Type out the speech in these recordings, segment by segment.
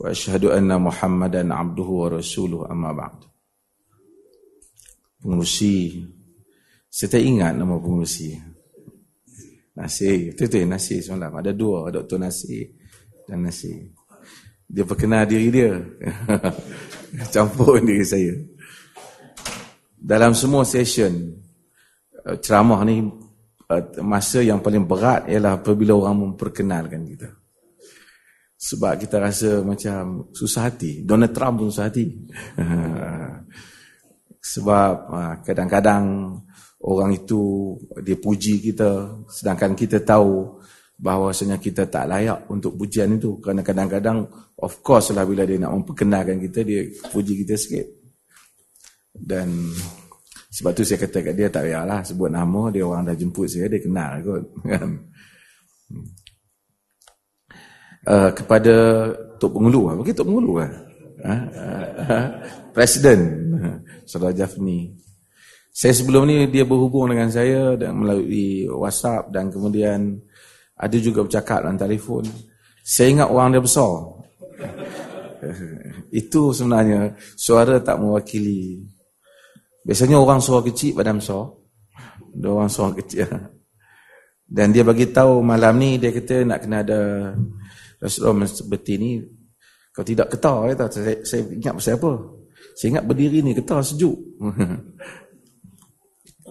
وأشهد أن محمدا عبده ورسوله أما بعد pengurusi saya tak ingat nama pengurusi Nasir, itu tu Nasir semalam ada dua, Dr. Nasir dan Nasir dia perkenal diri dia campur diri saya dalam semua session eh, ceramah ni eh, masa yang paling berat ialah apabila orang memperkenalkan kita sebab kita rasa macam susah hati. Donald Trump pun susah hati. Sebab ah, kadang-kadang orang itu dia puji kita sedangkan kita tahu bahawasanya kita tak layak untuk pujian itu kerana kadang-kadang of course lah bila dia nak memperkenalkan kita dia puji kita sikit. Dan sebab tu saya kata kat dia tak payahlah sebut nama dia orang dah jemput saya dia kenal kot kan uh, kepada Tok Pengulu. Bagi Tok Pengulu kan? Uh, uh, Presiden Saudara Jafni. Saya sebelum ni dia berhubung dengan saya dan melalui WhatsApp dan kemudian ada juga bercakap dalam telefon. Saya ingat orang dia besar. Itu sebenarnya suara tak mewakili. Biasanya orang suara kecil badan besar. Dia orang suara kecil. Dan dia bagi tahu malam ni dia kata nak kena ada Rasulullah seperti ini kalau tidak ketar ya, tak, saya, saya ingat pasal apa? Saya ingat berdiri ni ketar sejuk.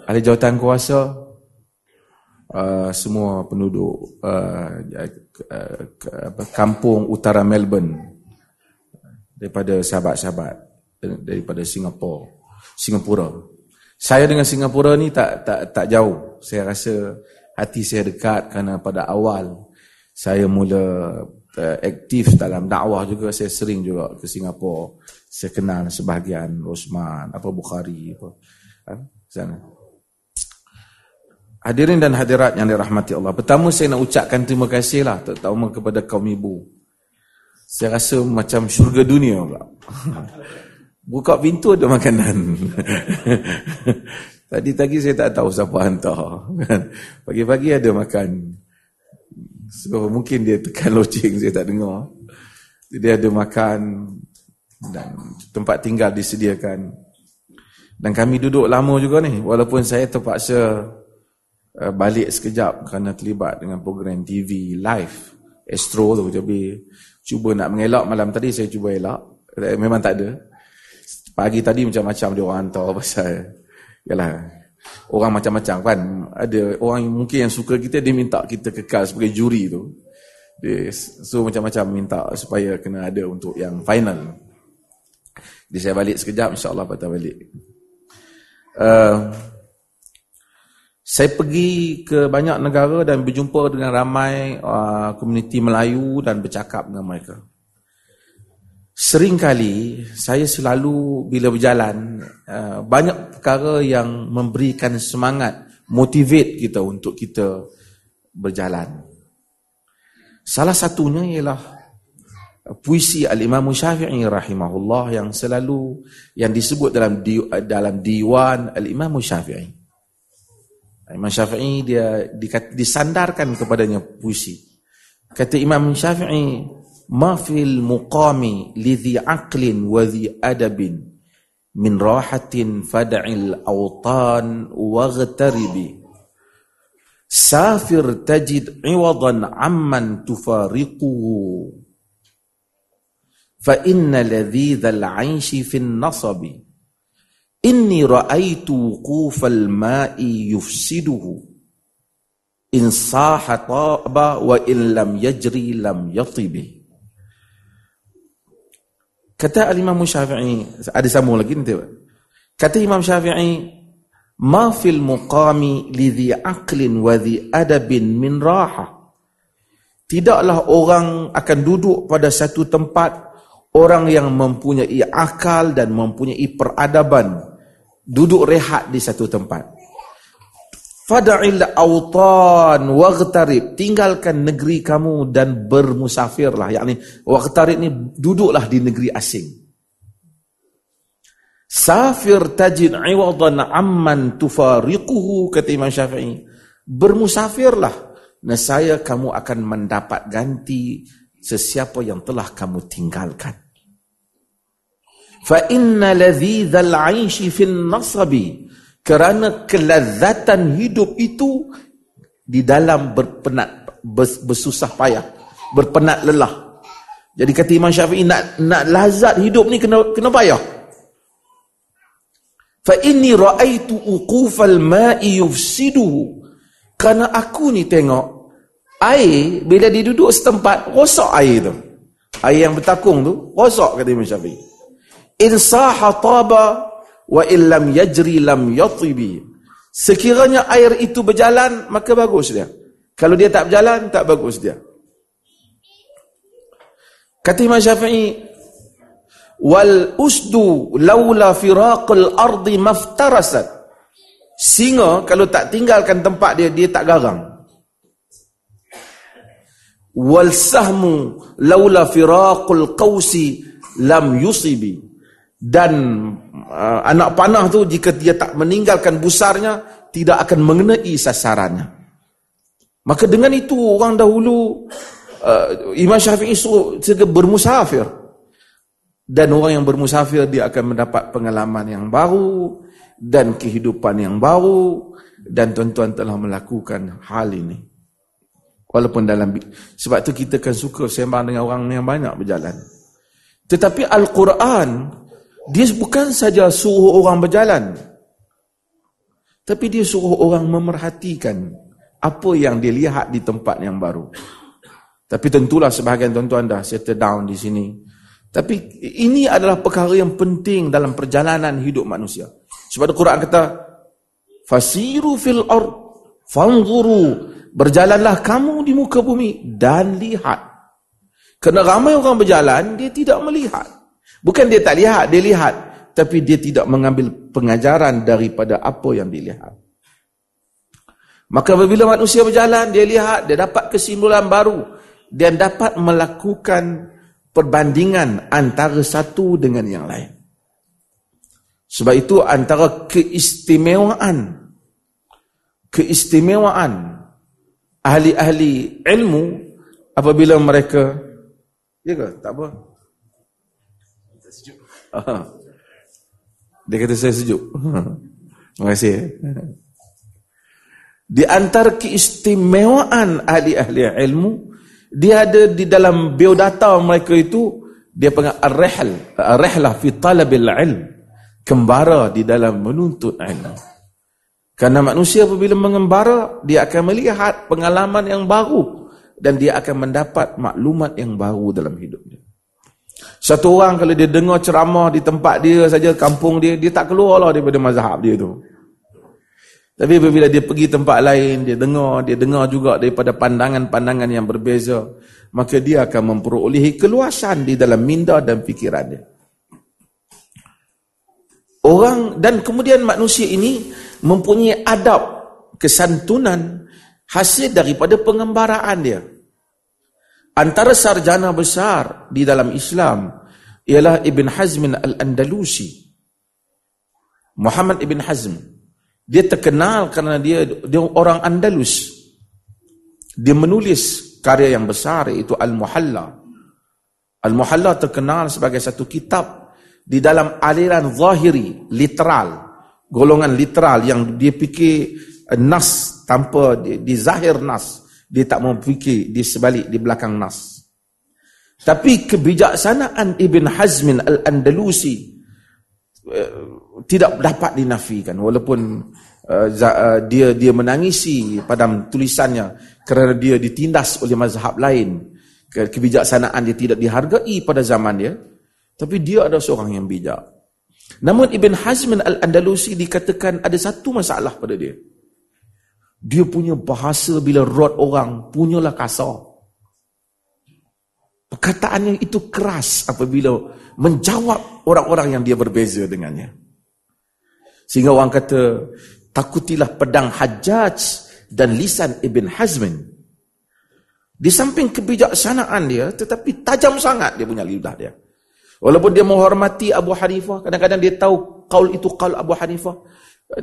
Ada jawatan kuasa uh, semua penduduk uh, uh, kampung utara Melbourne daripada sahabat-sahabat daripada Singapura Singapura. Saya dengan Singapura ni tak tak tak jauh. Saya rasa hati saya dekat kerana pada awal saya mula uh, aktif dalam dakwah juga. Saya sering juga ke Singapura. Saya kenal sebahagian Rosman apa Bukhari apa ha? sana. Hadirin dan hadirat yang dirahmati Allah. Pertama saya nak ucapkan terima kasih lah terutama kepada kaum ibu. Saya rasa macam syurga dunia pula. Buka pintu ada makanan. Tadi-tadi saya tak tahu siapa hantar. Pagi-pagi ada makan So mungkin dia tekan loceng saya tak dengar. Dia ada makan dan tempat tinggal disediakan. Dan kami duduk lama juga ni walaupun saya terpaksa uh, balik sekejap kerana terlibat dengan program TV live. Astro tu jadi cuba nak mengelak malam tadi saya cuba elak. Eh, memang tak ada. Pagi tadi macam-macam dia orang hantar pasal. Yalah orang macam-macam kan. Ada orang yang mungkin yang suka kita dia minta kita kekal sebagai juri tu. So macam-macam minta supaya kena ada untuk yang final. Jadi saya balik sekejap insyaAllah patah balik. Uh, saya pergi ke banyak negara dan berjumpa dengan ramai uh, komuniti Melayu dan bercakap dengan mereka Sering kali saya selalu bila berjalan uh, banyak perkara yang memberikan semangat, motivate kita untuk kita berjalan. Salah satunya ialah puisi Al-Imam Syafi'i rahimahullah yang selalu yang disebut dalam di, dalam diwan Al-Imam Syafi'i. Imam Syafi'i dia disandarkan kepadanya puisi. Kata Imam Syafi'i ما في المقام لذي عقل وذي أدب من راحة فدع الأوطان واغترب. سافر تجد عوضا عمن تفارقه. فإن لذيذ العيش في النصب. إني رأيت وقوف الماء يفسده. إن صاح طاب وإن لم يجري لم يطب Kata Imam Syafi'i, ada sambung lagi nanti. Kata Imam Syafi'i, "Ma fil muqami li dhi aqlin wa dhi adabin min raha." Tidaklah orang akan duduk pada satu tempat orang yang mempunyai akal dan mempunyai peradaban duduk rehat di satu tempat fad'il awtan waghtarib tinggalkan negeri kamu dan bermusafirlah. Yakni waghtarib ni duduklah di negeri asing. Safir tajid iwadan amman tufariquhu kata Imam Syafi'i. Bermusafirlah. Nescaya kamu akan mendapat ganti sesiapa yang telah kamu tinggalkan. Fa inna ladhidhal 'aishi fil nasabi kerana kelazatan hidup itu di dalam berpenat bersusah payah berpenat lelah. Jadi kata Imam Syafi'i nak nak lazat hidup ni kena kena payah. Fa inni raaitu uqufal ma'i yufsiduhu. Kerana aku ni tengok air bila dia duduk setempat rosak air tu. Air yang bertakung tu rosak kata Imam Syafi'i. In saha taba wa illam yajri lam yatibi. Sekiranya air itu berjalan maka bagus dia. Kalau dia tak berjalan tak bagus dia. Kata Imam Syafi'i wal usdu laula firaqal ardi maftarasat. Singa kalau tak tinggalkan tempat dia dia tak garang. Wal sahmu laula firaqul qausi lam yusibi dan uh, anak panah tu jika dia tak meninggalkan busarnya tidak akan mengenai sasarannya. Maka dengan itu orang dahulu uh, Imam Syafi'i suruh bermusafir. Dan orang yang bermusafir dia akan mendapat pengalaman yang baru dan kehidupan yang baru. Dan tuan-tuan telah melakukan hal ini. Walaupun dalam sebab tu kita kan suka sembang dengan orang yang banyak berjalan. Tetapi Al-Quran dia bukan saja suruh orang berjalan. Tapi dia suruh orang memerhatikan apa yang dia lihat di tempat yang baru. Tapi tentulah sebahagian tuan-tuan dah settle down di sini. Tapi ini adalah perkara yang penting dalam perjalanan hidup manusia. Sebab Al-Quran kata, Fasiru fil ard, fanzuru, berjalanlah kamu di muka bumi dan lihat. Kerana ramai orang berjalan, dia tidak melihat. Bukan dia tak lihat, dia lihat. Tapi dia tidak mengambil pengajaran daripada apa yang dilihat. Maka apabila manusia berjalan, dia lihat, dia dapat kesimpulan baru. Dia dapat melakukan perbandingan antara satu dengan yang lain. Sebab itu antara keistimewaan, keistimewaan ahli-ahli ilmu apabila mereka, ya ke? Tak apa. Dia kata saya sejuk. Terima kasih. Di antara keistimewaan ahli-ahli ilmu, dia ada di dalam biodata mereka itu, dia panggil ar-rihl, ar-rihlah fi talabil ilm. Kembara di dalam menuntut ilmu. Karena manusia apabila mengembara, dia akan melihat pengalaman yang baru dan dia akan mendapat maklumat yang baru dalam hidupnya. Satu orang kalau dia dengar ceramah di tempat dia saja, kampung dia, dia tak keluar lah daripada mazhab dia tu. Tapi bila dia pergi tempat lain, dia dengar, dia dengar juga daripada pandangan-pandangan yang berbeza, maka dia akan memperolehi keluasan di dalam minda dan fikiran dia. Orang dan kemudian manusia ini mempunyai adab kesantunan hasil daripada pengembaraan dia. Antara sarjana besar di dalam Islam ialah Ibn Hazm Al-Andalusi. Muhammad Ibn Hazm. Dia terkenal kerana dia dia orang Andalus. Dia menulis karya yang besar iaitu Al-Muhalla. Al-Muhalla terkenal sebagai satu kitab di dalam aliran zahiri, literal. Golongan literal yang dia fikir nas tanpa di, di zahir nas dia tak mau fikir di sebalik di belakang nas tapi kebijaksanaan Ibn Hazmin Al-Andalusi uh, tidak dapat dinafikan. Walaupun uh, dia dia menangisi pada tulisannya kerana dia ditindas oleh mazhab lain. Kebijaksanaan dia tidak dihargai pada zaman dia tapi dia adalah seorang yang bijak. Namun Ibn Hazmin Al-Andalusi dikatakan ada satu masalah pada dia. Dia punya bahasa bila rot orang punyalah kasar. Perkataannya itu keras apabila menjawab orang-orang yang dia berbeza dengannya. Sehingga orang kata, takutilah pedang Hajjaj dan lisan Ibn Hazmin. Di samping kebijaksanaan dia, tetapi tajam sangat dia punya lidah dia. Walaupun dia menghormati Abu Hanifah, kadang-kadang dia tahu kaul itu kaul Abu Hanifah.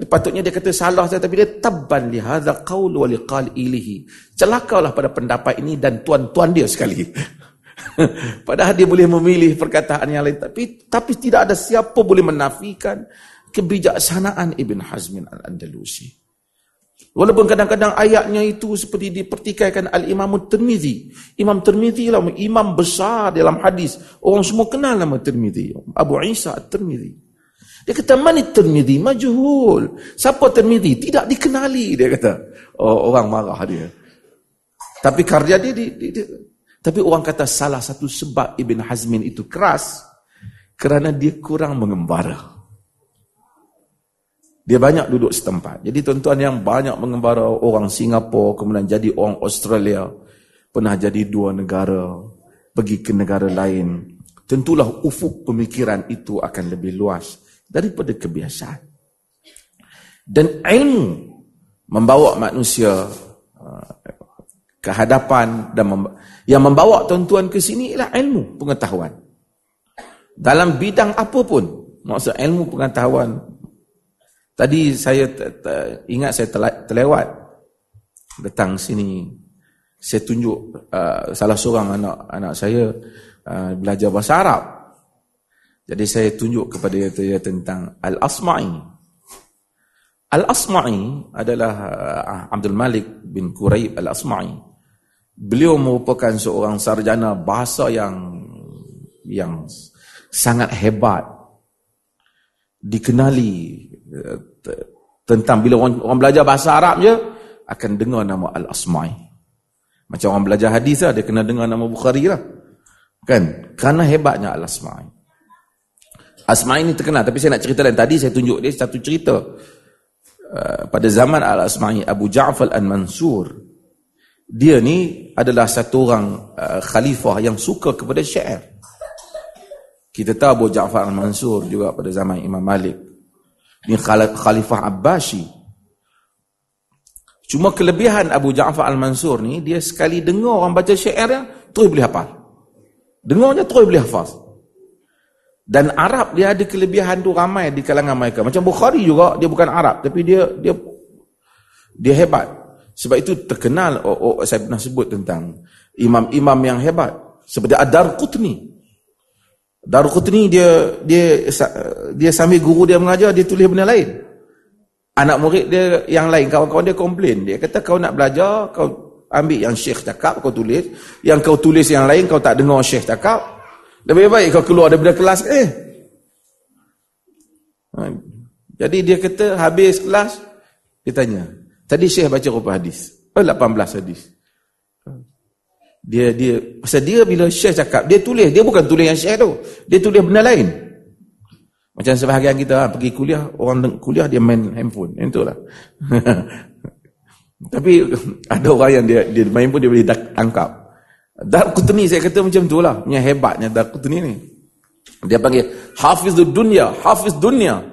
Patutnya dia kata salah tetapi dia tabban li hadza qaul wa liqal ilihi. Celakalah pada pendapat ini dan tuan-tuan dia sekali. Padahal dia boleh memilih perkataan yang lain tapi tapi tidak ada siapa boleh menafikan kebijaksanaan Ibn Hazmin Al-Andalusi. Walaupun kadang-kadang ayatnya itu seperti dipertikaikan Al-Imam Tirmizi. Imam Tirmizi lah imam besar dalam hadis. Orang semua kenal nama Tirmizi. Abu Isa Tirmizi. Dia kata, mana Tirmizi? Majhul. Siapa Tirmizi? Tidak dikenali, dia kata. Oh, orang marah dia. Tapi karya dia, dia, dia, dia, tapi orang kata salah satu sebab Ibn Hazmin itu keras kerana dia kurang mengembara. Dia banyak duduk setempat. Jadi tuan-tuan yang banyak mengembara orang Singapura, kemudian jadi orang Australia, pernah jadi dua negara, pergi ke negara lain. Tentulah ufuk pemikiran itu akan lebih luas daripada kebiasaan. Dan ilmu membawa manusia ke hadapan dan mem yang membawa tuan-tuan ke sini ialah ilmu pengetahuan. Dalam bidang apa pun, maksud ilmu pengetahuan Tadi saya ingat saya terlewat datang sini. Saya tunjuk uh, salah seorang anak anak saya uh, belajar bahasa Arab. Jadi saya tunjuk kepada dia tentang Al-Asma'i. Al-Asma'i adalah uh, Abdul Malik bin Quraib Al-Asma'i. Beliau merupakan seorang sarjana bahasa yang yang sangat hebat. Dikenali tentang bila orang, orang belajar bahasa Arab je akan dengar nama Al-Asma'i. Macam orang belajar hadis lah, dia kena dengar nama Bukhari lah. Kan? Kerana hebatnya Al-Asma'i. Asma'i ni terkenal, tapi saya nak cerita lain. Tadi saya tunjuk dia satu cerita. Uh, pada zaman Al-Asma'i, Abu Ja'fal Al-Mansur, dia ni adalah satu orang uh, khalifah yang suka kepada syair. Kita tahu Abu Ja'far Al-Mansur juga pada zaman Imam Malik. Ini Khalifah Abbasi. Cuma kelebihan Abu Ja'far Al-Mansur ni, dia sekali dengar orang baca syair dia, terus boleh hafal. Dengarnya terus boleh hafal. Dan Arab dia ada kelebihan tu ramai di kalangan mereka. Macam Bukhari juga, dia bukan Arab. Tapi dia dia dia hebat. Sebab itu terkenal, oh, oh, saya pernah sebut tentang imam-imam yang hebat. Seperti Adar Qutni. Daruqutni dia dia dia sambil guru dia mengajar dia tulis benda lain. Anak murid dia yang lain kawan-kawan dia komplain dia kata kau nak belajar kau ambil yang syekh cakap kau tulis yang kau tulis yang lain kau tak dengar syekh cakap lebih baik kau keluar daripada kelas eh. Ha, jadi dia kata habis kelas dia tanya tadi syekh baca berapa hadis? Oh 18 hadis. Dia dia pasal dia bila syekh cakap dia tulis dia bukan tulis yang syekh tu. Dia tulis benda lain. Macam sebahagian kita ha, pergi kuliah orang kuliah dia main handphone. Itulah. Tapi ada orang yang dia dia main pun dia boleh tangkap. Dar kutni saya kata macam tu lah punya hebatnya dar kutni ni. Dia panggil hafiz dunia hafiz dunia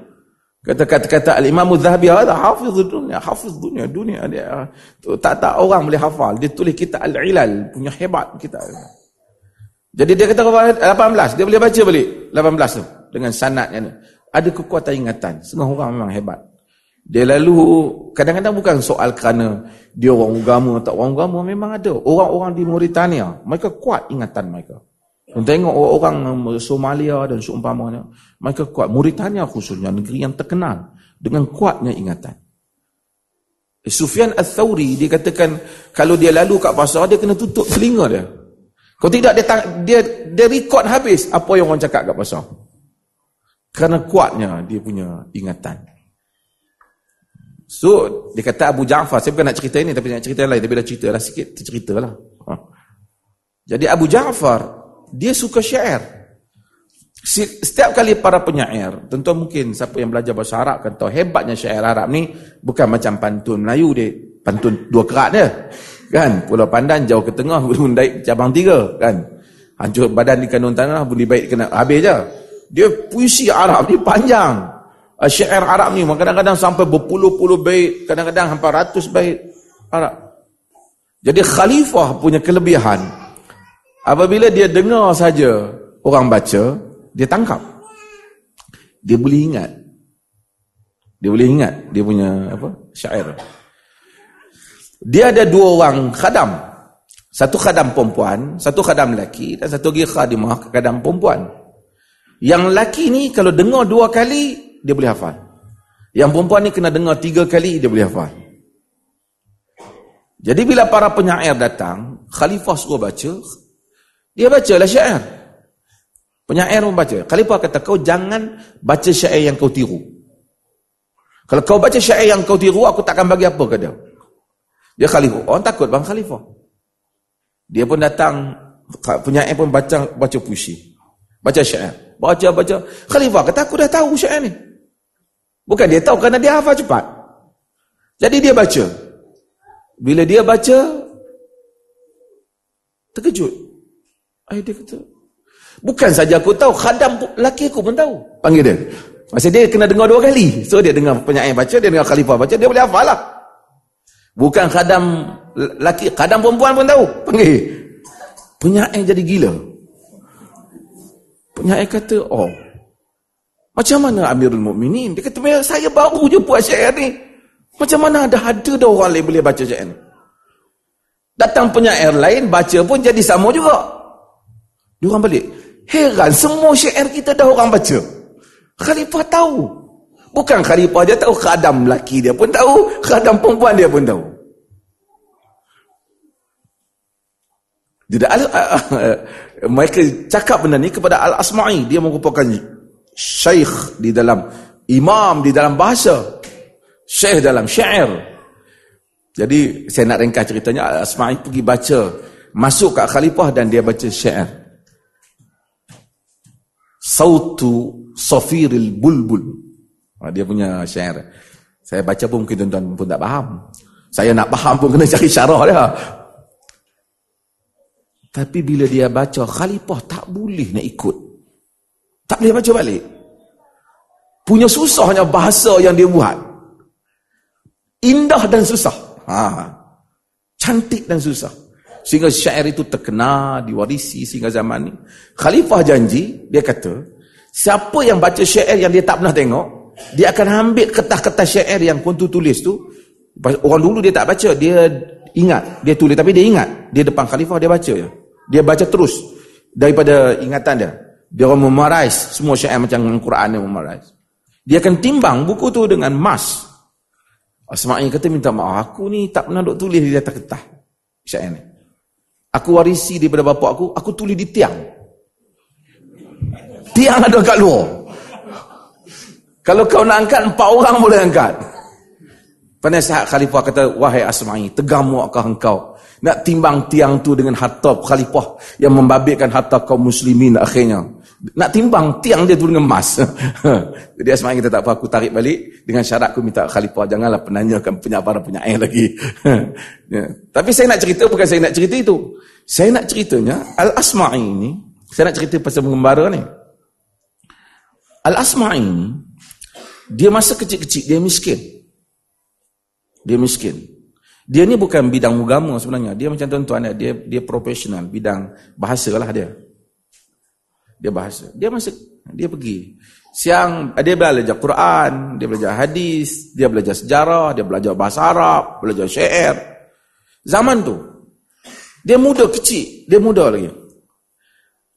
Kata-kata Al-Imam Zahabi ada hafiz dunia, hafiz dunia, dunia dia tak tak orang boleh hafal. Dia tulis kita Al-Ilal, punya hebat kita. Jadi dia kata 18, dia boleh baca balik 18 tu dengan sanad yang ada kekuatan ingatan. Semua orang memang hebat. Dia lalu kadang-kadang bukan soal kerana dia orang agama atau orang agama memang ada. Orang-orang di Mauritania, mereka kuat ingatan mereka. Dan tengok orang Somalia dan seumpamanya, mereka kuat. Mauritania khususnya, negeri yang terkenal dengan kuatnya ingatan. Eh, Sufyan Al-Thawri, dia katakan, kalau dia lalu kat pasar, dia kena tutup telinga dia. Kalau tidak, dia, dia, dia record habis apa yang orang cakap kat pasar. Kerana kuatnya dia punya ingatan. So, dia kata Abu Ja'far, saya bukan nak cerita ini, tapi nak cerita lain, tapi dah cerita lah sikit, cerita lah. Ha. Jadi Abu Ja'far, dia suka syair. Setiap kali para penyair, tentu mungkin siapa yang belajar bahasa Arab kan tahu hebatnya syair Arab ni bukan macam pantun Melayu dia, pantun dua kerat dia. Kan? Pulau Pandan jauh ke tengah, belum naik cabang tiga. Kan? Hancur badan di kandung tanah, bunyi baik kena habis je. Dia puisi Arab ni panjang. Syair Arab ni kadang-kadang sampai berpuluh-puluh bait, kadang-kadang sampai ratus bait Arab. Jadi khalifah punya kelebihan apabila dia dengar saja orang baca, dia tangkap. Dia boleh ingat. Dia boleh ingat dia punya apa? syair. Dia ada dua orang khadam. Satu khadam perempuan, satu khadam lelaki dan satu lagi khadimah khadam perempuan. Yang lelaki ni kalau dengar dua kali dia boleh hafal. Yang perempuan ni kena dengar tiga kali, dia boleh hafal. Jadi bila para penyair datang, khalifah suruh baca, dia baca lah syair. Penyair pun baca. Khalifah kata, kau jangan baca syair yang kau tiru. Kalau kau baca syair yang kau tiru, aku takkan bagi apa ke dia. Dia khalifah. Orang takut bang khalifah. Dia pun datang, penyair pun baca baca puisi. Baca syair. Baca, baca. Khalifah kata, aku dah tahu syair ni. Bukan dia tahu kerana dia hafal cepat. Jadi dia baca. Bila dia baca, terkejut. Ayah dia kata, bukan saja aku tahu, khadam lelaki aku pun tahu. Panggil dia. Maksud dia kena dengar dua kali. So dia dengar penyair baca, dia dengar khalifah baca, dia boleh hafal lah. Bukan khadam lelaki, khadam perempuan pun tahu. Panggil. Penyair jadi gila. Penyair kata, oh, macam mana Amirul Mukminin? Dia kata, saya baru je buat syair ni. Macam mana ada ada dah orang lain boleh baca syair ni? Datang penyair lain, baca pun jadi sama juga. Dia orang balik. Heran, semua syair kita dah orang baca. Khalifah tahu. Bukan khalifah dia tahu, khadam lelaki dia pun tahu, khadam perempuan dia pun tahu. Jadi, mereka cakap benda ni kepada Al-Asma'i. Dia merupakan syekh di dalam imam di dalam bahasa syekh dalam syair jadi saya nak ringkas ceritanya Asma'i pergi baca masuk kat khalifah dan dia baca syair sautu safiril bulbul ha, dia punya syair saya baca pun mungkin tuan-tuan pun tak faham saya nak faham pun kena cari syarah dia tapi bila dia baca khalifah tak boleh nak ikut tak boleh baca balik. Punya susahnya bahasa yang dia buat. Indah dan susah. Ha. Cantik dan susah. Sehingga syair itu terkenal, diwarisi sehingga zaman ini. Khalifah janji, dia kata, siapa yang baca syair yang dia tak pernah tengok, dia akan ambil kertas-kertas syair yang kuntu tulis tu. Orang dulu dia tak baca, dia ingat. Dia tulis, tapi dia ingat. Dia depan khalifah, dia baca. Ya. Dia baca terus daripada ingatan dia. Dia orang memarize semua syair macam Al-Quran yang memarize. Dia akan timbang buku tu dengan emas. Asma'i kata minta maaf. Aku ni tak pernah duk tulis di atas kertas. Syair ni. Aku warisi daripada bapak aku. Aku tulis di tiang. Tiang ada kat luar. Kalau kau nak angkat, empat orang boleh angkat. Penasihat khalifah kata, Wahai Asma'i, tegamukkah engkau nak timbang tiang tu dengan harta khalifah yang membabitkan harta kaum muslimin akhirnya. Nak timbang tiang dia tu dengan emas. Jadi asma kita tak apa aku tarik balik dengan syarat aku minta khalifah janganlah penanyakan penyabaran penyair lagi. ya. Tapi saya nak cerita bukan saya nak cerita itu. Saya nak ceritanya Al-Asma'i ini, saya nak cerita pasal pengembara ni. Al-Asma'i ini dia masa kecil-kecil dia miskin. Dia miskin. Dia ni bukan bidang agama sebenarnya. Dia macam tuan-tuan dia dia profesional bidang bahasa lah dia dia bahasa. Dia masuk, dia pergi. Siang dia belajar Quran, dia belajar hadis, dia belajar sejarah, dia belajar bahasa Arab, belajar syair. Zaman tu dia muda kecil, dia muda lagi.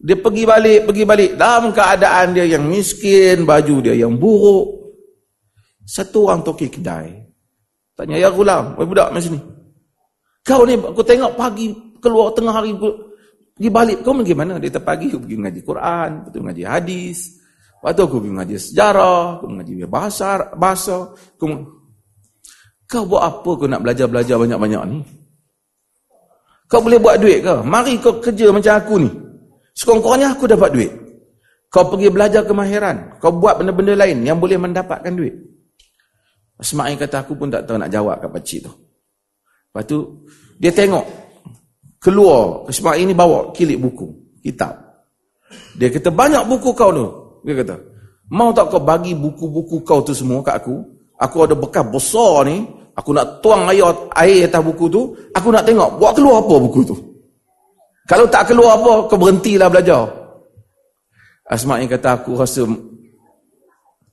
Dia pergi balik, pergi balik dalam keadaan dia yang miskin, baju dia yang buruk. Satu orang toki kedai. Tanya, ya gulam, wahai budak macam ni. Kau ni, aku tengok pagi keluar tengah hari Pergi balik, kau pergi mana? Dia terpagi, aku pergi mengaji Quran, aku mengaji hadis. Waktu aku pergi mengaji sejarah, aku mengaji bahasa, bahasa. Aku... Kau buat apa kau nak belajar-belajar banyak-banyak ni? Kau boleh buat duit ke? Mari kau kerja macam aku ni. Sekurang-kurangnya aku dapat duit. Kau pergi belajar kemahiran. Kau buat benda-benda lain yang boleh mendapatkan duit. Ismail kata aku pun tak tahu nak jawab kat pakcik tu. Lepas tu, dia tengok keluar Ismail ini bawa kilik buku kitab. Dia kata, banyak buku kau tu. Dia kata, mau tak kau bagi buku-buku kau tu semua kat aku? Aku ada bekas besar ni, aku nak tuang air, air atas buku tu, aku nak tengok, buat keluar apa buku tu? Kalau tak keluar apa, kau berhentilah belajar. Asma'i kata, aku rasa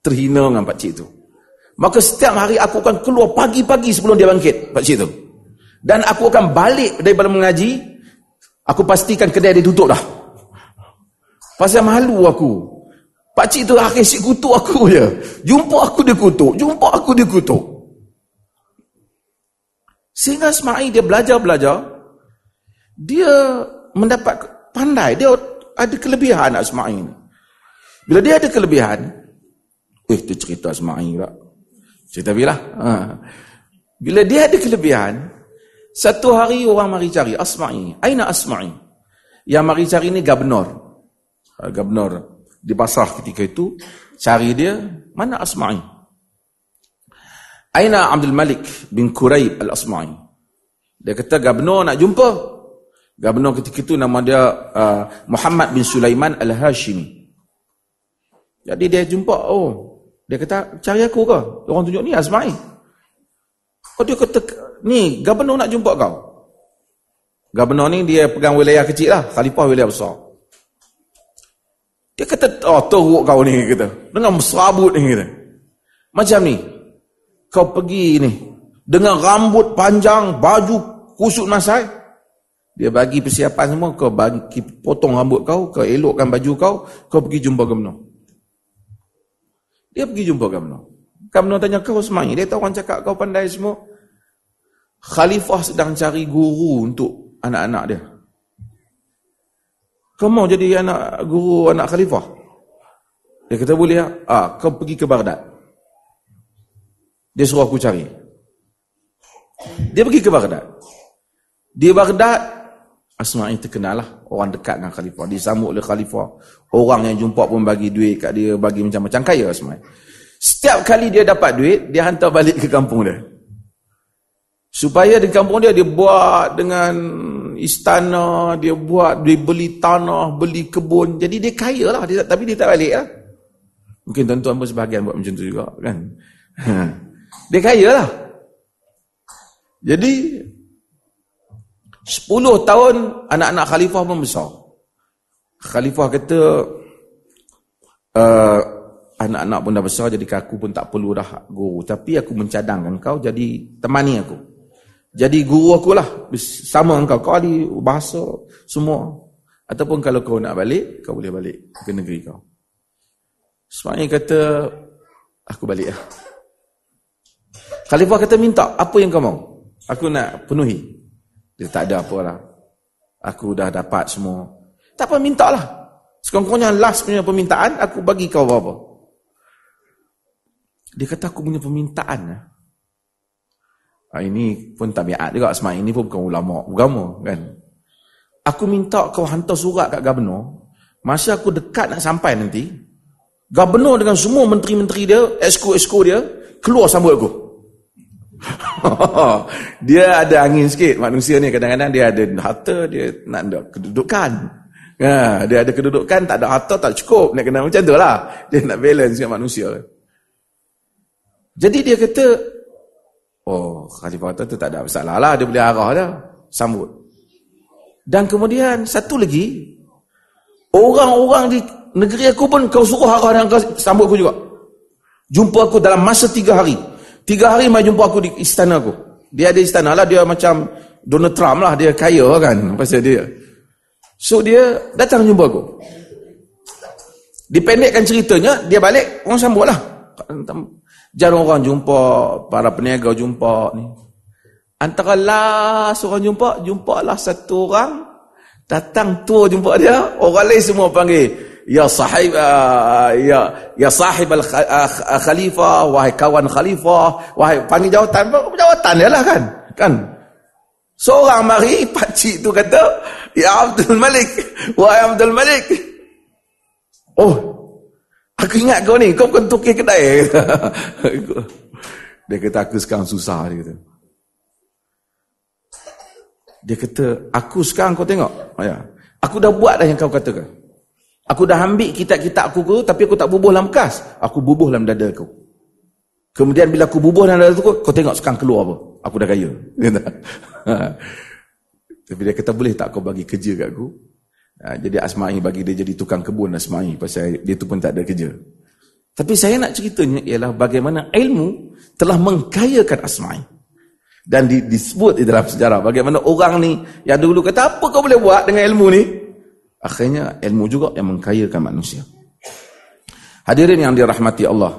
terhina dengan pakcik tu. Maka setiap hari aku akan keluar pagi-pagi sebelum dia bangkit, pakcik tu. Dan aku akan balik daripada mengaji, aku pastikan kedai dia tutup dah. Pasal malu aku. Pakcik tu akhir si kutuk aku je. Jumpa aku dia kutuk, jumpa aku dia kutuk. Sehingga Ismail dia belajar-belajar, dia mendapat pandai, dia ada kelebihan Ismail. Bila dia ada kelebihan, eh tu cerita Ismail tak? Cerita bila? Ha. Bila dia ada kelebihan, satu hari orang mari cari Asma'i. Aina Asma'i? Yang mari cari ni gubernur. Uh, gubernur di pasar ketika itu cari dia, mana Asma'i? Aina Abdul Malik bin Quraib Al-Asma'i? Dia kata gubernur nak jumpa. Gubernur ketika itu nama dia uh, Muhammad bin Sulaiman Al-Hashimi. Jadi dia jumpa, oh, dia kata cari aku ke? Orang tunjuk ni Asma'i. Oh dia kata ni gubernur nak jumpa kau. Gubernur ni dia pegang wilayah kecil lah. Khalifah wilayah besar. Dia kata, oh teruk kau ni kata. Dengan serabut ni kata. Macam ni. Kau pergi ni. Dengan rambut panjang, baju kusut masai. Dia bagi persiapan semua. Kau bagi, potong rambut kau. Kau elokkan baju kau. Kau pergi jumpa gubernur. Dia pergi jumpa gubernur. Gubernur tanya kau semai. Dia tahu orang cakap kau pandai semua. Khalifah sedang cari guru untuk anak-anak dia. Kau mau jadi anak guru anak khalifah? Dia kata boleh ya? Ah, kau pergi ke Baghdad. Dia suruh aku cari. Dia pergi ke Baghdad. Di Baghdad, Asma'i terkenal lah. Orang dekat dengan khalifah. Disambut oleh khalifah. Orang yang jumpa pun bagi duit kat dia. Bagi macam-macam kaya Asma'i. Setiap kali dia dapat duit, dia hantar balik ke kampung dia. Supaya di kampung dia, dia buat dengan istana, dia buat, dia beli tanah, beli kebun. Jadi dia kaya lah, dia, tapi dia tak balik lah. Mungkin tuan-tuan pun sebahagian buat macam tu juga kan. dia kaya lah. Jadi, 10 tahun anak-anak khalifah pun besar. Khalifah kata, uh, anak-anak pun dah besar, jadi aku pun tak perlu dah guru. Tapi aku mencadangkan kau jadi temani aku. Jadi guru aku lah. Sama engkau. Kau ahli bahasa semua. Ataupun kalau kau nak balik, kau boleh balik ke negeri kau. Semuanya kata, aku balik lah. Khalifah kata minta, apa yang kau mau? Aku nak penuhi. Dia tak ada apa lah. Aku dah dapat semua. Tak apa, minta lah. Sekurang-kurangnya last punya permintaan, aku bagi kau apa-apa. Dia kata aku punya permintaan. Ha, ini pun tabiat juga sebab ini pun bukan ulama agama kan. Aku minta kau hantar surat kat gubernur. Masa aku dekat nak sampai nanti, gubernur dengan semua menteri-menteri dia, esko-esko dia, keluar sambut aku. dia ada angin sikit manusia ni kadang-kadang dia ada harta dia nak ada kedudukan ha, dia ada kedudukan tak ada harta tak cukup nak kena macam tu lah dia nak balance dengan manusia jadi dia kata Oh, khalifah tu tak ada masalah lah. Dia boleh arah dah. Sambut. Dan kemudian, satu lagi. Orang-orang di negeri aku pun kau suruh arah dan kau sambut aku juga. Jumpa aku dalam masa tiga hari. Tiga hari mai jumpa aku di istana aku. Dia ada istana lah. Dia macam Donald Trump lah. Dia kaya kan. Pasal dia. So, dia datang jumpa aku. Dipendekkan ceritanya, dia balik, orang sambut lah. Jarang orang jumpa, para peniaga jumpa ni. Antara last orang jumpa, jumpa lah satu orang. Datang tua jumpa dia, orang lain semua panggil. Ya sahib, uh, ya, ya sahib al uh, khalifah, wahai kawan khalifah, wahai panggil jawatan, jawatan lah kan. Kan? Seorang mari, pakcik tu kata, Ya Abdul Malik, wahai Abdul Malik. Oh, Aku ingat kau ni, kau bukan tukir kedai. dia kata, aku sekarang susah. Dia kata, dia kata aku sekarang kau tengok. Oh, ya. Aku dah buat dah yang kau katakan. Aku dah ambil kitab-kitab aku tu, tapi aku tak bubuh dalam kas. Aku bubuh dalam dada aku. Kemudian bila aku bubuh dalam dada aku, kau tengok sekarang keluar apa? Aku dah kaya. tapi dia kata, boleh tak kau bagi kerja kat aku? Ha, jadi Asma'i bagi dia jadi tukang kebun Asma'i. Pasal dia tu pun tak ada kerja. Tapi saya nak ceritanya ialah bagaimana ilmu telah mengkayakan Asma'i. Dan di, disebut di dalam sejarah bagaimana orang ni yang dulu kata apa kau boleh buat dengan ilmu ni? Akhirnya ilmu juga yang mengkayakan manusia. Hadirin yang dirahmati Allah.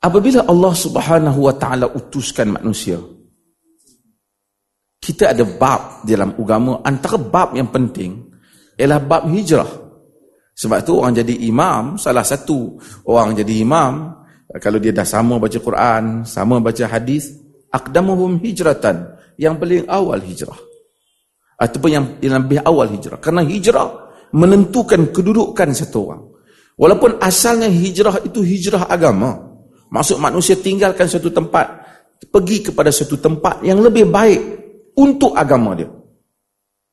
Apabila Allah Subhanahu wa taala utuskan manusia, kita ada bab dalam agama antara bab yang penting ialah bab hijrah. Sebab tu orang jadi imam, salah satu orang jadi imam, kalau dia dah sama baca Quran, sama baca hadis, aqdamuhum hijratan, yang paling awal hijrah. Ataupun yang, yang lebih awal hijrah. Kerana hijrah menentukan kedudukan satu orang. Walaupun asalnya hijrah itu hijrah agama. Maksud manusia tinggalkan satu tempat, pergi kepada satu tempat yang lebih baik untuk agama dia.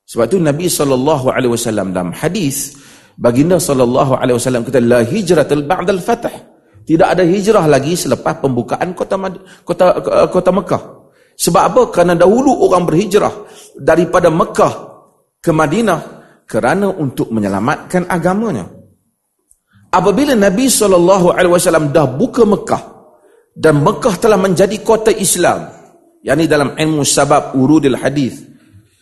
Sebab tu Nabi SAW dalam hadis Baginda wasallam kata la hijratul ba'dal fath. Tidak ada hijrah lagi selepas pembukaan kota kota kota Mekah. Sebab apa? Kerana dahulu orang berhijrah daripada Mekah ke Madinah kerana untuk menyelamatkan agamanya. Apabila Nabi wasallam dah buka Mekah dan Mekah telah menjadi kota Islam, yakni dalam ilmu sabab urudil hadis.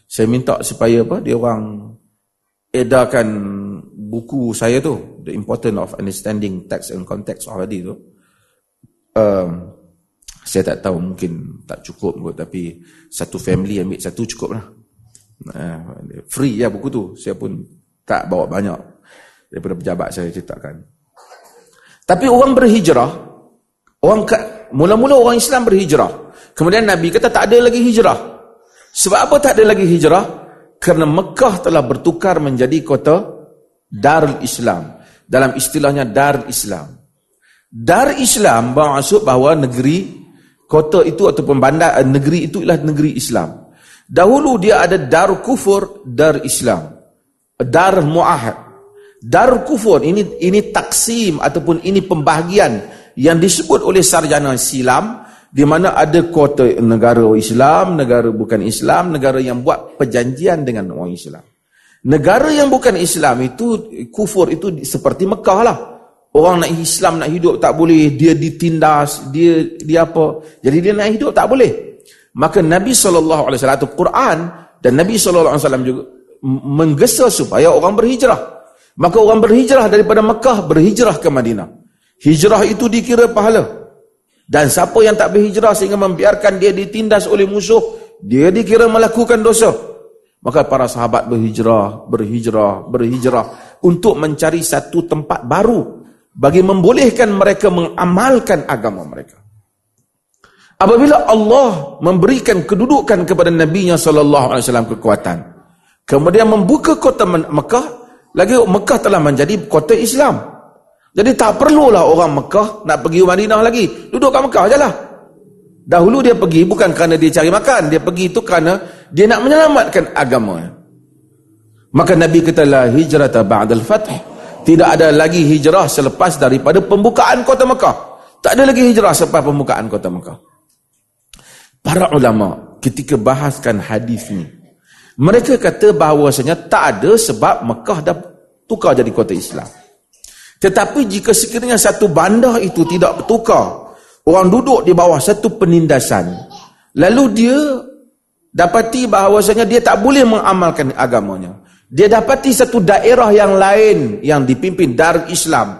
Saya minta supaya apa? Dia orang edarkan buku saya tu The Importance of Understanding Text and Context of Hadith tu um, saya tak tahu mungkin tak cukup kot tapi satu family ambil satu cukup lah free ya buku tu. Saya pun tak bawa banyak daripada pejabat saya ceritakan. Tapi orang berhijrah orang mula-mula orang Islam berhijrah. Kemudian Nabi kata tak ada lagi hijrah. Sebab apa tak ada lagi hijrah? Kerana Mekah telah bertukar menjadi kota Darul Islam. Dalam istilahnya Darul Islam. Dar Islam bermaksud bahawa negeri, kota itu ataupun bandar, eh, negeri itu ialah negeri Islam. Dahulu dia ada Dar Kufur, Dar Islam. Dar Mu'ahad. Dar Kufur, ini ini taksim ataupun ini pembahagian yang disebut oleh sarjana silam di mana ada kota negara Islam, negara bukan Islam, negara yang buat perjanjian dengan orang Islam. Negara yang bukan Islam itu kufur itu seperti Mekah lah. Orang nak Islam nak hidup tak boleh, dia ditindas, dia dia apa. Jadi dia nak hidup tak boleh. Maka Nabi alaihi wasallam Quran dan Nabi wasallam juga menggesa supaya orang berhijrah. Maka orang berhijrah daripada Mekah berhijrah ke Madinah. Hijrah itu dikira pahala. Dan siapa yang tak berhijrah sehingga membiarkan dia ditindas oleh musuh, dia dikira melakukan dosa. Maka para sahabat berhijrah, berhijrah, berhijrah untuk mencari satu tempat baru bagi membolehkan mereka mengamalkan agama mereka. Apabila Allah memberikan kedudukan kepada Nabi Nya sallallahu alaihi wasallam kekuatan, kemudian membuka kota Mekah, lagi Mekah telah menjadi kota Islam. Jadi tak perlulah orang Mekah nak pergi Madinah lagi. Duduk kat Mekah ajalah. Dahulu dia pergi bukan kerana dia cari makan, dia pergi itu kerana dia nak menyelamatkan agama. Maka Nabi kata la hijrata ba'dal fath. Tidak ada lagi hijrah selepas daripada pembukaan kota Mekah. Tak ada lagi hijrah selepas pembukaan kota Mekah. Para ulama ketika bahaskan hadis ni, mereka kata bahawasanya tak ada sebab Mekah dah tukar jadi kota Islam. Tetapi jika sekiranya satu bandar itu tidak bertukar, orang duduk di bawah satu penindasan, lalu dia dapati bahawasanya dia tak boleh mengamalkan agamanya. Dia dapati satu daerah yang lain yang dipimpin Dar Islam.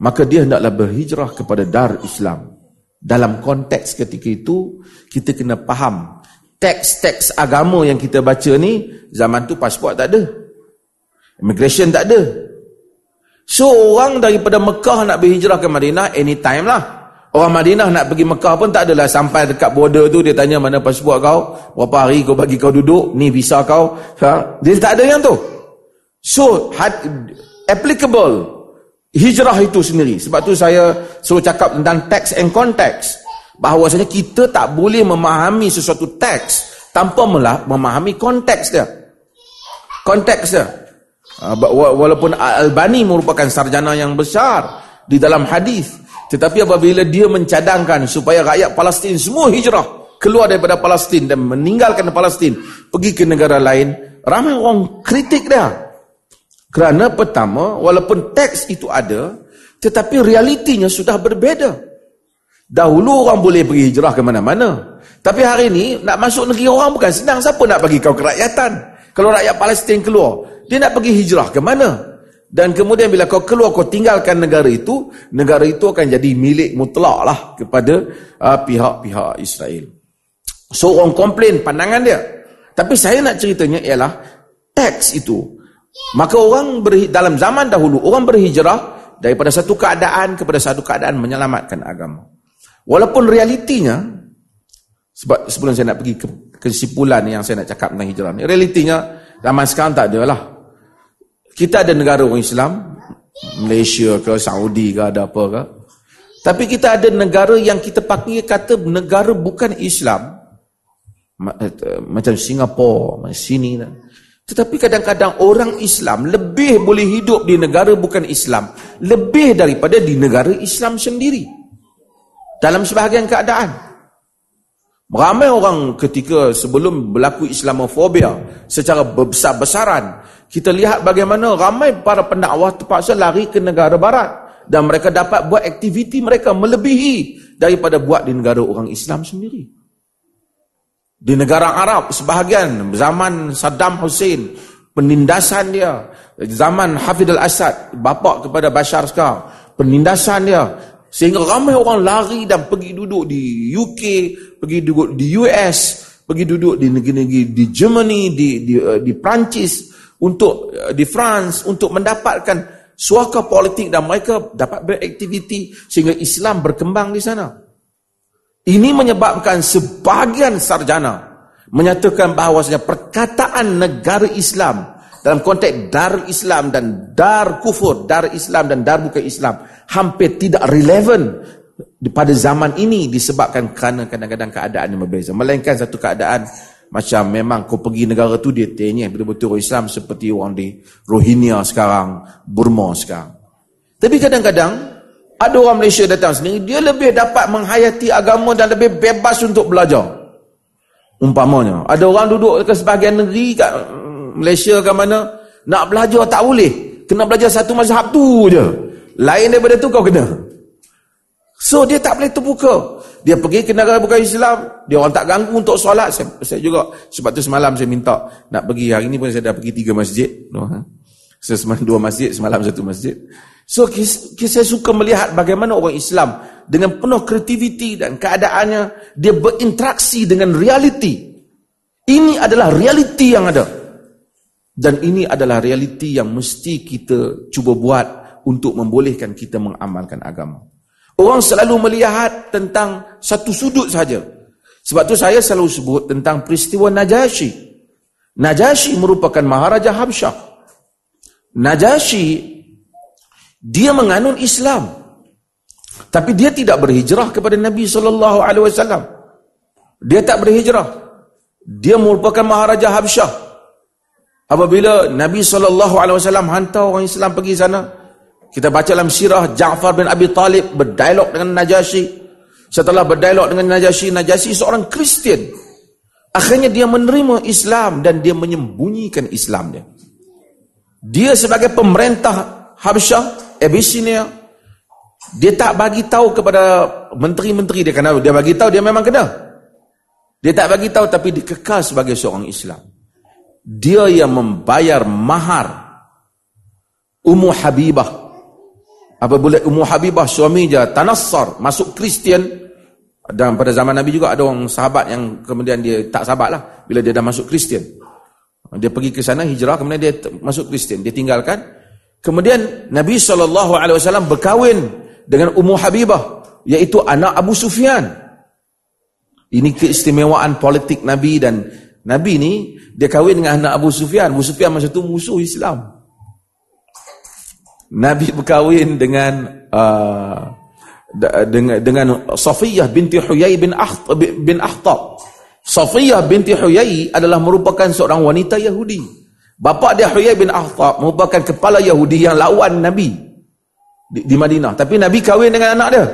Maka dia hendaklah berhijrah kepada Dar Islam. Dalam konteks ketika itu, kita kena faham. Teks-teks agama yang kita baca ni, zaman tu pasport tak ada. Immigration tak ada. So orang daripada Mekah nak berhijrah ke Madinah, anytime lah. Orang Madinah nak pergi Mekah pun tak adalah sampai dekat border tu dia tanya mana pasport kau, berapa hari kau bagi kau duduk, ni visa kau. Ha? Dia tak ada yang tu. So, had, applicable hijrah itu sendiri. Sebab tu saya suruh cakap tentang text and context. Bahawasanya kita tak boleh memahami sesuatu teks tanpa memahami konteks dia. Konteks dia. Ah, walaupun Al-Albani merupakan sarjana yang besar di dalam hadis, tetapi apabila dia mencadangkan supaya rakyat Palestin semua hijrah keluar daripada Palestin dan meninggalkan Palestin pergi ke negara lain, ramai orang kritik dia. Kerana pertama, walaupun teks itu ada, tetapi realitinya sudah berbeza. Dahulu orang boleh pergi hijrah ke mana-mana. Tapi hari ini nak masuk negeri orang bukan senang. Siapa nak bagi kau kerakyatan? Kalau rakyat Palestin keluar, dia nak pergi hijrah ke mana? Dan kemudian bila kau keluar, kau tinggalkan negara itu, negara itu akan jadi milik mutlak lah kepada uh, pihak-pihak Israel. So orang komplain pandangan dia. Tapi saya nak ceritanya ialah teks itu. Maka orang berhi- dalam zaman dahulu, orang berhijrah daripada satu keadaan kepada satu keadaan menyelamatkan agama. Walaupun realitinya, sebab sebelum saya nak pergi ke kesimpulan yang saya nak cakap tentang hijrah ni, realitinya zaman sekarang tak ada lah. Kita ada negara orang Islam, Malaysia ke, Saudi ke, ada apa ke. Tapi kita ada negara yang kita pakai kata negara bukan Islam. Eh, macam Singapura, sini. Tetapi kadang-kadang orang Islam lebih boleh hidup di negara bukan Islam. Lebih daripada di negara Islam sendiri. Dalam sebahagian keadaan. Ramai orang ketika sebelum berlaku Islamofobia secara besar-besaran kita lihat bagaimana ramai para pendakwah terpaksa lari ke negara barat dan mereka dapat buat aktiviti mereka melebihi daripada buat di negara orang Islam sendiri. Di negara Arab sebahagian zaman Saddam Hussein penindasan dia zaman Hafid al-Assad bapa kepada Bashar sekarang penindasan dia sehingga ramai orang lari dan pergi duduk di UK pergi duduk di US pergi duduk di negeri-negeri di Germany di di, uh, di Perancis untuk uh, di France untuk mendapatkan suaka politik dan mereka dapat beraktiviti sehingga Islam berkembang di sana. Ini menyebabkan sebahagian sarjana menyatakan bahawasanya perkataan negara Islam dalam konteks dar Islam dan dar kufur, dar Islam dan dar bukan Islam hampir tidak relevan pada zaman ini disebabkan kerana kadang-kadang keadaan yang berbeza. Melainkan satu keadaan macam memang kau pergi negara tu dia tanya betul-betul Islam seperti orang di Rohingya sekarang, Burma sekarang. Tapi kadang-kadang ada orang Malaysia datang sini, dia lebih dapat menghayati agama dan lebih bebas untuk belajar. Umpamanya, ada orang duduk ke sebahagian negeri kat Malaysia ke mana, nak belajar tak boleh. Kena belajar satu mazhab tu je. Lain daripada tu kau kena. So dia tak boleh terbuka. Dia pergi ke negara bukan Islam, dia orang tak ganggu untuk solat. Saya, saya juga, sebab tu semalam saya minta nak pergi, hari ni pun saya dah pergi tiga masjid. Ha? Saya semalam dua masjid, semalam satu masjid. So, saya suka melihat bagaimana orang Islam dengan penuh kreativiti dan keadaannya, dia berinteraksi dengan realiti. Ini adalah realiti yang ada. Dan ini adalah realiti yang mesti kita cuba buat untuk membolehkan kita mengamalkan agama. Orang selalu melihat tentang satu sudut saja. Sebab tu saya selalu sebut tentang peristiwa Najasyi. Najasyi merupakan Maharaja Habsyah. Najasyi dia menganut Islam. Tapi dia tidak berhijrah kepada Nabi wasallam. Dia tak berhijrah. Dia merupakan Maharaja Habsyah. Apabila Nabi wasallam hantar orang Islam pergi sana, kita baca dalam sirah Ja'far bin Abi Talib berdialog dengan Najasyi. Setelah berdialog dengan Najasyi, Najasyi seorang Kristian. Akhirnya dia menerima Islam dan dia menyembunyikan Islam dia. Dia sebagai pemerintah Habsyah, Abyssinia, dia tak bagi tahu kepada menteri-menteri dia kena dia bagi tahu dia memang kena. Dia tak bagi tahu tapi dikekal sebagai seorang Islam. Dia yang membayar mahar Ummu Habibah Apabila Ummu Habibah suami dia tanassar, masuk Kristian dan pada zaman Nabi juga ada orang sahabat yang kemudian dia tak sahabat lah bila dia dah masuk Kristian. Dia pergi ke sana hijrah kemudian dia masuk Kristian, dia tinggalkan. Kemudian Nabi SAW berkahwin dengan Ummu Habibah iaitu anak Abu Sufyan. Ini keistimewaan politik Nabi dan Nabi ni dia kahwin dengan anak Abu Sufyan. Abu Sufyan masa tu musuh Islam. Nabi berkahwin dengan uh, dengan dengan Safiyah binti Huyai bin Aht bin Ahtab. Safiyah binti Huyai adalah merupakan seorang wanita Yahudi. Bapa dia Huyai bin Akhtab merupakan kepala Yahudi yang lawan Nabi di, di Madinah. Tapi Nabi kahwin dengan anak dia.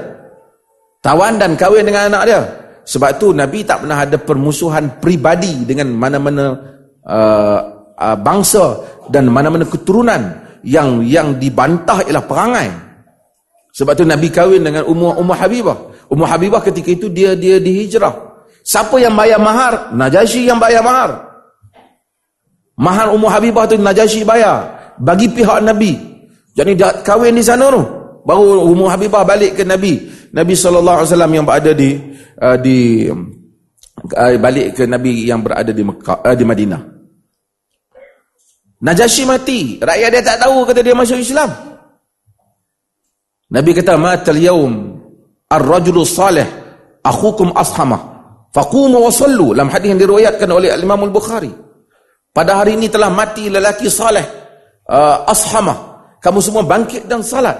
Tawan dan kahwin dengan anak dia. Sebab tu Nabi tak pernah ada permusuhan pribadi dengan mana-mana uh, uh, bangsa dan mana-mana keturunan yang yang dibantah ialah perangai. Sebab tu Nabi kahwin dengan Ummu Ummu Habibah. Ummu Habibah ketika itu dia dia dihijrah. Siapa yang bayar mahar? Najasyi yang bayar mahar. Mahar Ummu Habibah tu Najasyi bayar bagi pihak Nabi. Jadi dia kahwin di sana tu. Baru Ummu Habibah balik ke Nabi. Nabi SAW yang berada di uh, di uh, balik ke Nabi yang berada di Mekah, uh, di Madinah. Najasyi mati, rakyat dia tak tahu kata dia masuk Islam. Nabi kata matal yaum ar-rajulu salih akhukum ashamah faqumu wa sallu dalam hadis yang diriwayatkan oleh Imam Al-Bukhari. Pada hari ini telah mati lelaki saleh uh, ashamah. Kamu semua bangkit dan salat.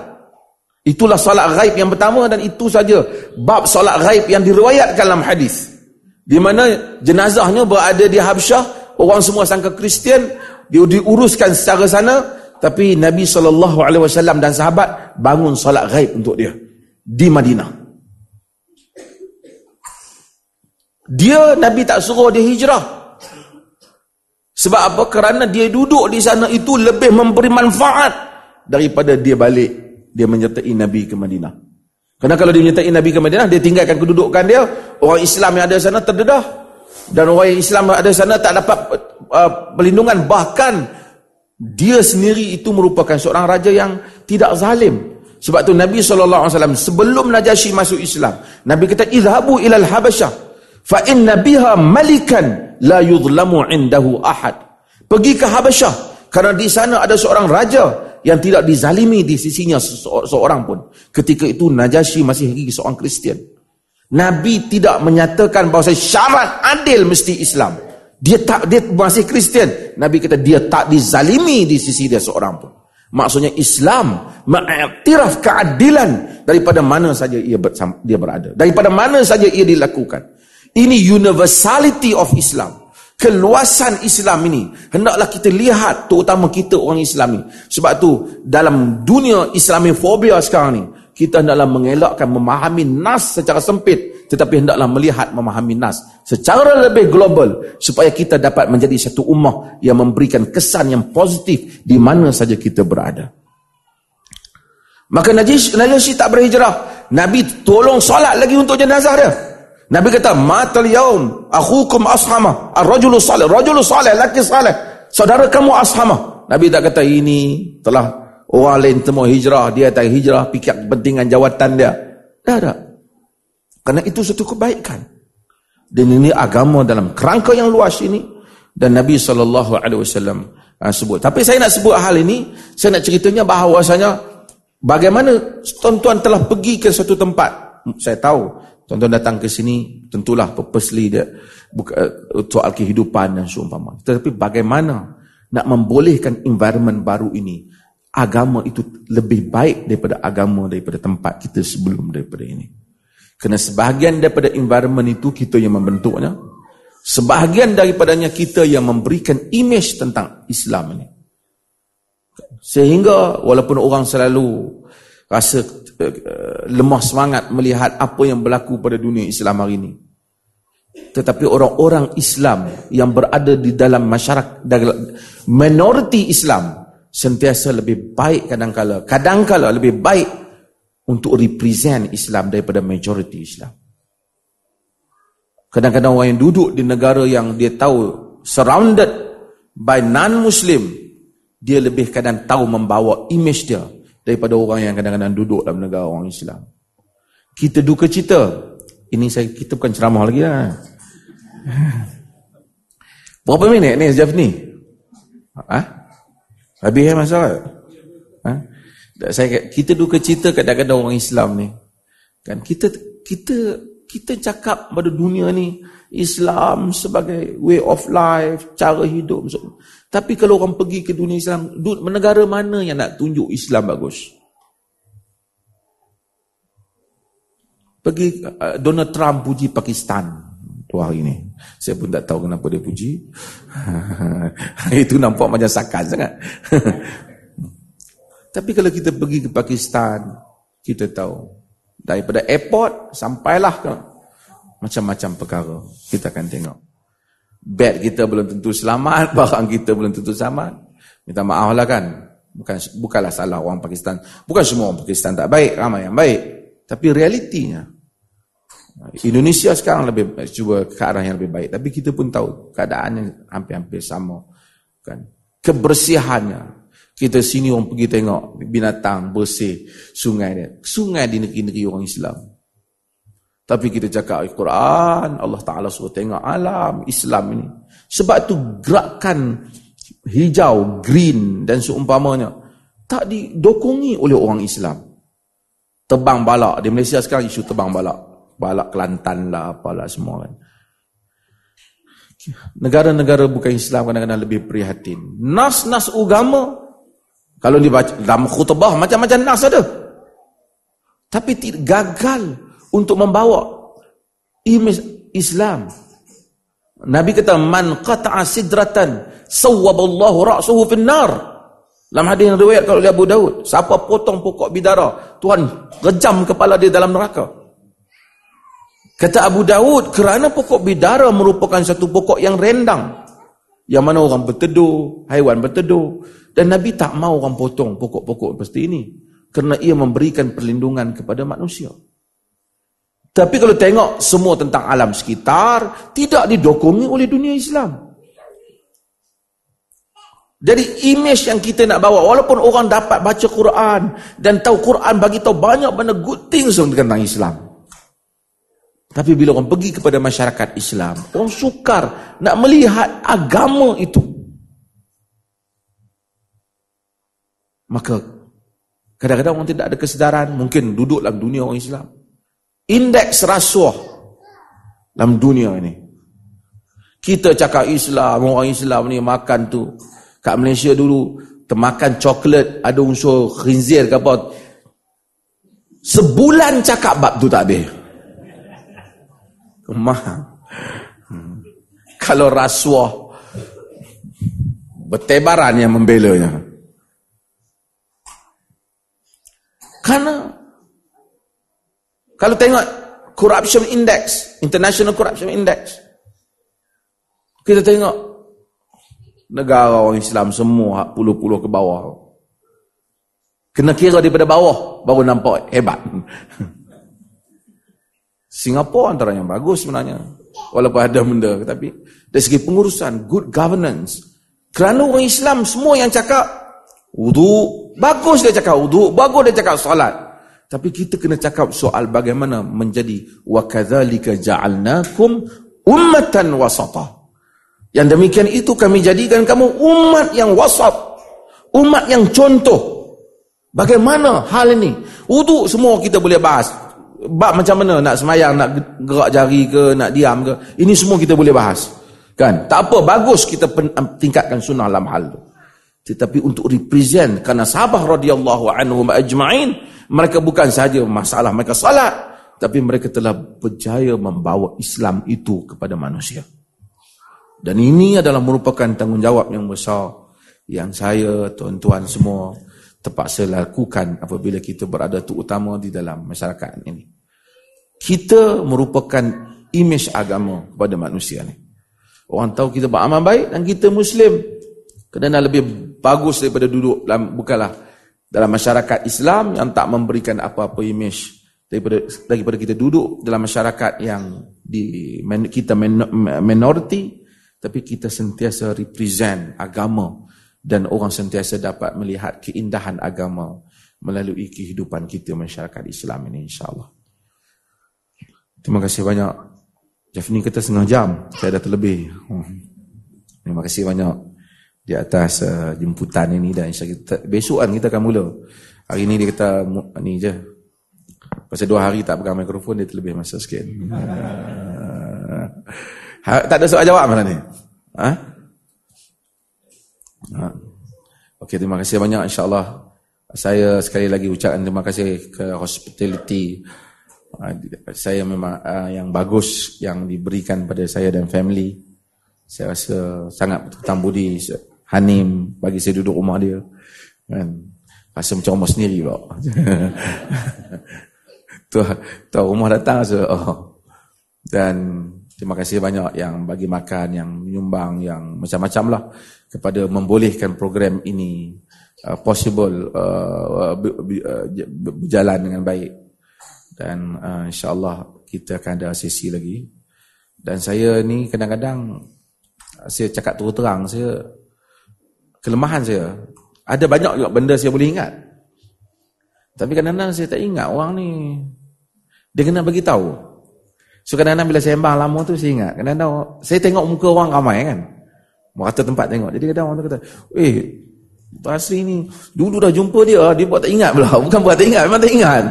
Itulah solat ghaib yang pertama dan itu saja bab solat ghaib yang diriwayatkan dalam hadis. Di mana jenazahnya berada di Habsyah, orang semua sangka Kristian, dia diuruskan secara sana, tapi Nabi SAW dan sahabat bangun solat ghaib untuk dia di Madinah. Dia Nabi tak suruh dia hijrah. Sebab apa? Kerana dia duduk di sana itu lebih memberi manfaat daripada dia balik dia menyertai Nabi ke Madinah. Kerana kalau dia menyertai Nabi ke Madinah, dia tinggalkan kedudukan dia, orang Islam yang ada sana terdedah. Dan orang Islam yang ada di sana tak dapat uh, perlindungan. Bahkan, dia sendiri itu merupakan seorang raja yang tidak zalim. Sebab tu Nabi SAW sebelum Najasyi masuk Islam, Nabi kata, Izhabu ilal Habasyah, fa inna biha malikan la yudlamu indahu ahad. Pergi ke Habasyah, kerana di sana ada seorang raja yang tidak dizalimi di sisinya seorang pun. Ketika itu Najasyi masih lagi seorang Kristian. Nabi tidak menyatakan bahawa syarat adil mesti Islam. Dia tak dia masih Kristian. Nabi kata dia tak dizalimi di sisi dia seorang pun. Maksudnya Islam mengiktiraf keadilan daripada mana saja ia dia berada. Daripada mana saja ia dilakukan. Ini universality of Islam keluasan Islam ini hendaklah kita lihat terutama kita orang Islam ni sebab tu dalam dunia Islamofobia sekarang ni kita hendaklah mengelakkan memahami nas secara sempit tetapi hendaklah melihat memahami nas secara lebih global supaya kita dapat menjadi satu ummah yang memberikan kesan yang positif di mana saja kita berada maka Najis, Najis tak berhijrah Nabi tolong solat lagi untuk jenazah dia Nabi kata, "Matal yaum akhukum ashama, ar-rajulu salih, rajulu salih, laki salih. Saudara kamu ashama." Nabi tak kata ini telah orang lain temu hijrah, dia tak hijrah fikir kepentingan jawatan dia. Tak ada. Karena itu satu kebaikan. Dan ini agama dalam kerangka yang luas ini dan Nabi wasallam ah, sebut. Tapi saya nak sebut hal ini, saya nak ceritanya bahawasanya bagaimana tuan-tuan telah pergi ke satu tempat. Saya tahu Tuan-tuan datang ke sini, tentulah purposely dia buka, uh, soal kehidupan dan seumpama. Tetapi bagaimana nak membolehkan environment baru ini, agama itu lebih baik daripada agama daripada tempat kita sebelum daripada ini. Kerana sebahagian daripada environment itu kita yang membentuknya, sebahagian daripadanya kita yang memberikan image tentang Islam ini. Sehingga walaupun orang selalu rasa uh, lemah semangat melihat apa yang berlaku pada dunia Islam hari ini. Tetapi orang-orang Islam yang berada di dalam masyarakat minoriti Islam sentiasa lebih baik kadang-kala kadang-kala lebih baik untuk represent Islam daripada majoriti Islam. Kadang-kadang orang yang duduk di negara yang dia tahu surrounded by non-Muslim dia lebih kadang tahu membawa image dia daripada orang yang kadang-kadang duduk dalam negara orang Islam. Kita duka cita. Ini saya kita bukan ceramah lagi lah. Berapa minit ni sejak ni? Ha? Habis ya masa? Ha? Saya kita duka cita kadang-kadang orang Islam ni. Kan kita kita kita cakap pada dunia ni Islam sebagai way of life, cara hidup. Tapi kalau orang pergi ke dunia Islam, negara mana yang nak tunjuk Islam bagus? Pergi uh, Donald Trump puji Pakistan. Keluar hari ni. Saya pun tak tahu kenapa dia puji. Itu nampak macam sakan sangat. Tapi kalau kita pergi ke Pakistan, kita tahu. Daripada airport, sampailah ke macam-macam perkara. Kita akan tengok. Bed kita belum tentu selamat, barang kita belum tentu selamat. Minta maaf lah kan. Bukan Bukanlah salah orang Pakistan. Bukan semua orang Pakistan tak baik, ramai yang baik. Tapi realitinya, Indonesia sekarang lebih cuba ke arah yang lebih baik. Tapi kita pun tahu keadaannya hampir-hampir sama. Kan? Kebersihannya, kita sini orang pergi tengok binatang bersih sungai dia. Sungai di negeri-negeri orang Islam. Tapi kita cakap Al-Quran, Allah Ta'ala suruh tengok alam Islam ini. Sebab tu gerakan hijau, green dan seumpamanya tak didokongi oleh orang Islam. Tebang balak. Di Malaysia sekarang isu tebang balak. Balak Kelantan lah, apalah semua kan. Negara-negara bukan Islam kadang-kadang lebih prihatin. Nas-nas agama kalau dibaca dalam khutbah macam-macam nas ada. Tapi gagal untuk membawa Islam. Nabi kata man qata'a sidratan sawwaballahu ra'suhu fin nar. Dalam hadis yang riwayat oleh Abu Daud, siapa potong pokok bidara, Tuhan rejam kepala dia dalam neraka. Kata Abu Daud, kerana pokok bidara merupakan satu pokok yang rendang. Yang mana orang berteduh, haiwan berteduh. Dan Nabi tak mau orang potong pokok-pokok seperti ini. Kerana ia memberikan perlindungan kepada manusia. Tapi kalau tengok semua tentang alam sekitar, tidak didokongi oleh dunia Islam. Jadi image yang kita nak bawa, walaupun orang dapat baca Quran dan tahu Quran bagi tahu banyak benda good things tentang Islam. Tapi bila orang pergi kepada masyarakat Islam, orang sukar nak melihat agama itu. Maka kadang-kadang orang tidak ada kesedaran, mungkin duduk dalam dunia orang Islam. Indeks rasuah dalam dunia ini. Kita cakap Islam, orang Islam ni makan tu. Kat Malaysia dulu, termakan coklat, ada unsur khinzir ke apa. Sebulan cakap bab tu tak habis. Kemah. Hmm. Kalau rasuah, bertebaran yang membelanya. Karena kalau tengok corruption index, international corruption index, kita tengok negara orang Islam semua puluh-puluh ke bawah. Kena kira daripada bawah baru nampak hebat. Singapura antara yang bagus sebenarnya. Walaupun ada benda tapi dari segi pengurusan good governance kerana orang Islam semua yang cakap wudu Bagus dia cakap wuduk, bagus dia cakap solat. Tapi kita kena cakap soal bagaimana menjadi wa kadzalika ja'alnakum ummatan wasata. Yang demikian itu kami jadikan kamu umat yang wasat. Umat yang contoh. Bagaimana hal ini? Wuduk semua kita boleh bahas. Bab macam mana nak semayang, nak gerak jari ke, nak diam ke. Ini semua kita boleh bahas. Kan? Tak apa, bagus kita tingkatkan sunnah dalam hal itu tetapi untuk represent kerana sahabat radhiyallahu anhum ajma'in mereka bukan sahaja masalah mereka salat tapi mereka telah berjaya membawa Islam itu kepada manusia dan ini adalah merupakan tanggungjawab yang besar yang saya tuan-tuan semua terpaksa lakukan apabila kita berada terutama di dalam masyarakat ini kita merupakan image agama kepada manusia ni. Orang tahu kita beramal baik dan kita muslim. Kerana lebih bagus daripada duduk dalam bukanlah dalam masyarakat Islam yang tak memberikan apa-apa image daripada daripada kita duduk dalam masyarakat yang di kita minority tapi kita sentiasa represent agama. Dan orang sentiasa dapat melihat keindahan agama melalui kehidupan kita masyarakat Islam ini insyaallah. Terima kasih banyak. Jeff ni kita setengah jam. Saya dah terlebih. Terima kasih banyak di atas uh, jemputan ini dan kita, besok kan kita akan mula. Hari ini dia kata ni je. Pasal dua hari tak pegang mikrofon dia terlebih masa sikit. ha, tak ada soal jawab mana ni? Ha? Ha. Okey, terima kasih banyak insya-Allah. Saya sekali lagi ucapkan terima kasih ke hospitality saya memang uh, yang bagus yang diberikan pada saya dan family. Saya rasa sangat berhutang budi Hanim bagi saya duduk rumah dia. Kan? Rasa macam rumah sendiri pula. tu, tu rumah datang rasa, oh. Dan terima kasih banyak yang bagi makan, yang menyumbang, yang macam-macam lah kepada membolehkan program ini uh, possible uh, uh, berjalan dengan baik. Dan uh, insyaAllah kita akan ada sesi lagi. Dan saya ni kadang-kadang saya cakap terus terang, saya kelemahan saya ada banyak juga benda saya boleh ingat. Tapi kadang-kadang saya tak ingat orang ni. Dia kena bagi tahu. So kadang-kadang bila saya sembang lama tu saya ingat. Kadang-kadang saya tengok muka orang ramai kan. Merata tempat tengok. Jadi kadang orang tu kata, "Eh, Basri ni dulu dah jumpa dia, dia buat tak ingat pula. Bukan buat tak ingat, memang tak ingat."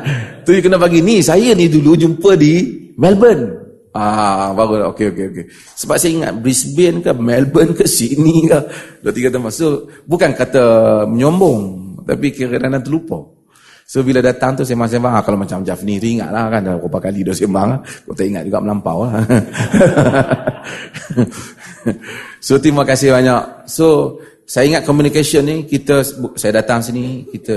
Tu dia kena bagi ni, saya ni dulu jumpa di Melbourne. Ah, baru okey okey okey. Sebab saya ingat Brisbane ke Melbourne ke Sydney ke dua tiga tempat. So bukan kata menyombong, tapi kira-kira terlupa. So bila datang tu sembang sembang ah, kalau macam Jafni tu ingat lah kan dah berapa kali dah sembang lah. Kau tak ingat juga melampau lah. so terima kasih banyak. So saya ingat communication ni kita saya datang sini kita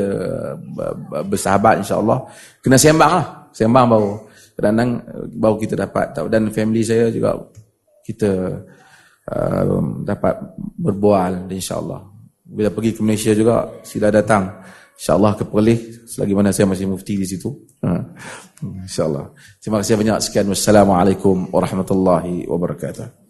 bersahabat insya-Allah. Kena sembang lah. Sembang baru. Kadang-kadang eh, baru kita dapat tahu. Dan family saya juga kita uh, dapat berbual insyaallah. Bila pergi ke Malaysia juga sila datang. Insyaallah ke Perlis selagi mana saya masih mufti di situ. Ha. insyaallah. Terima kasih banyak. Sekian. Wassalamualaikum warahmatullahi wabarakatuh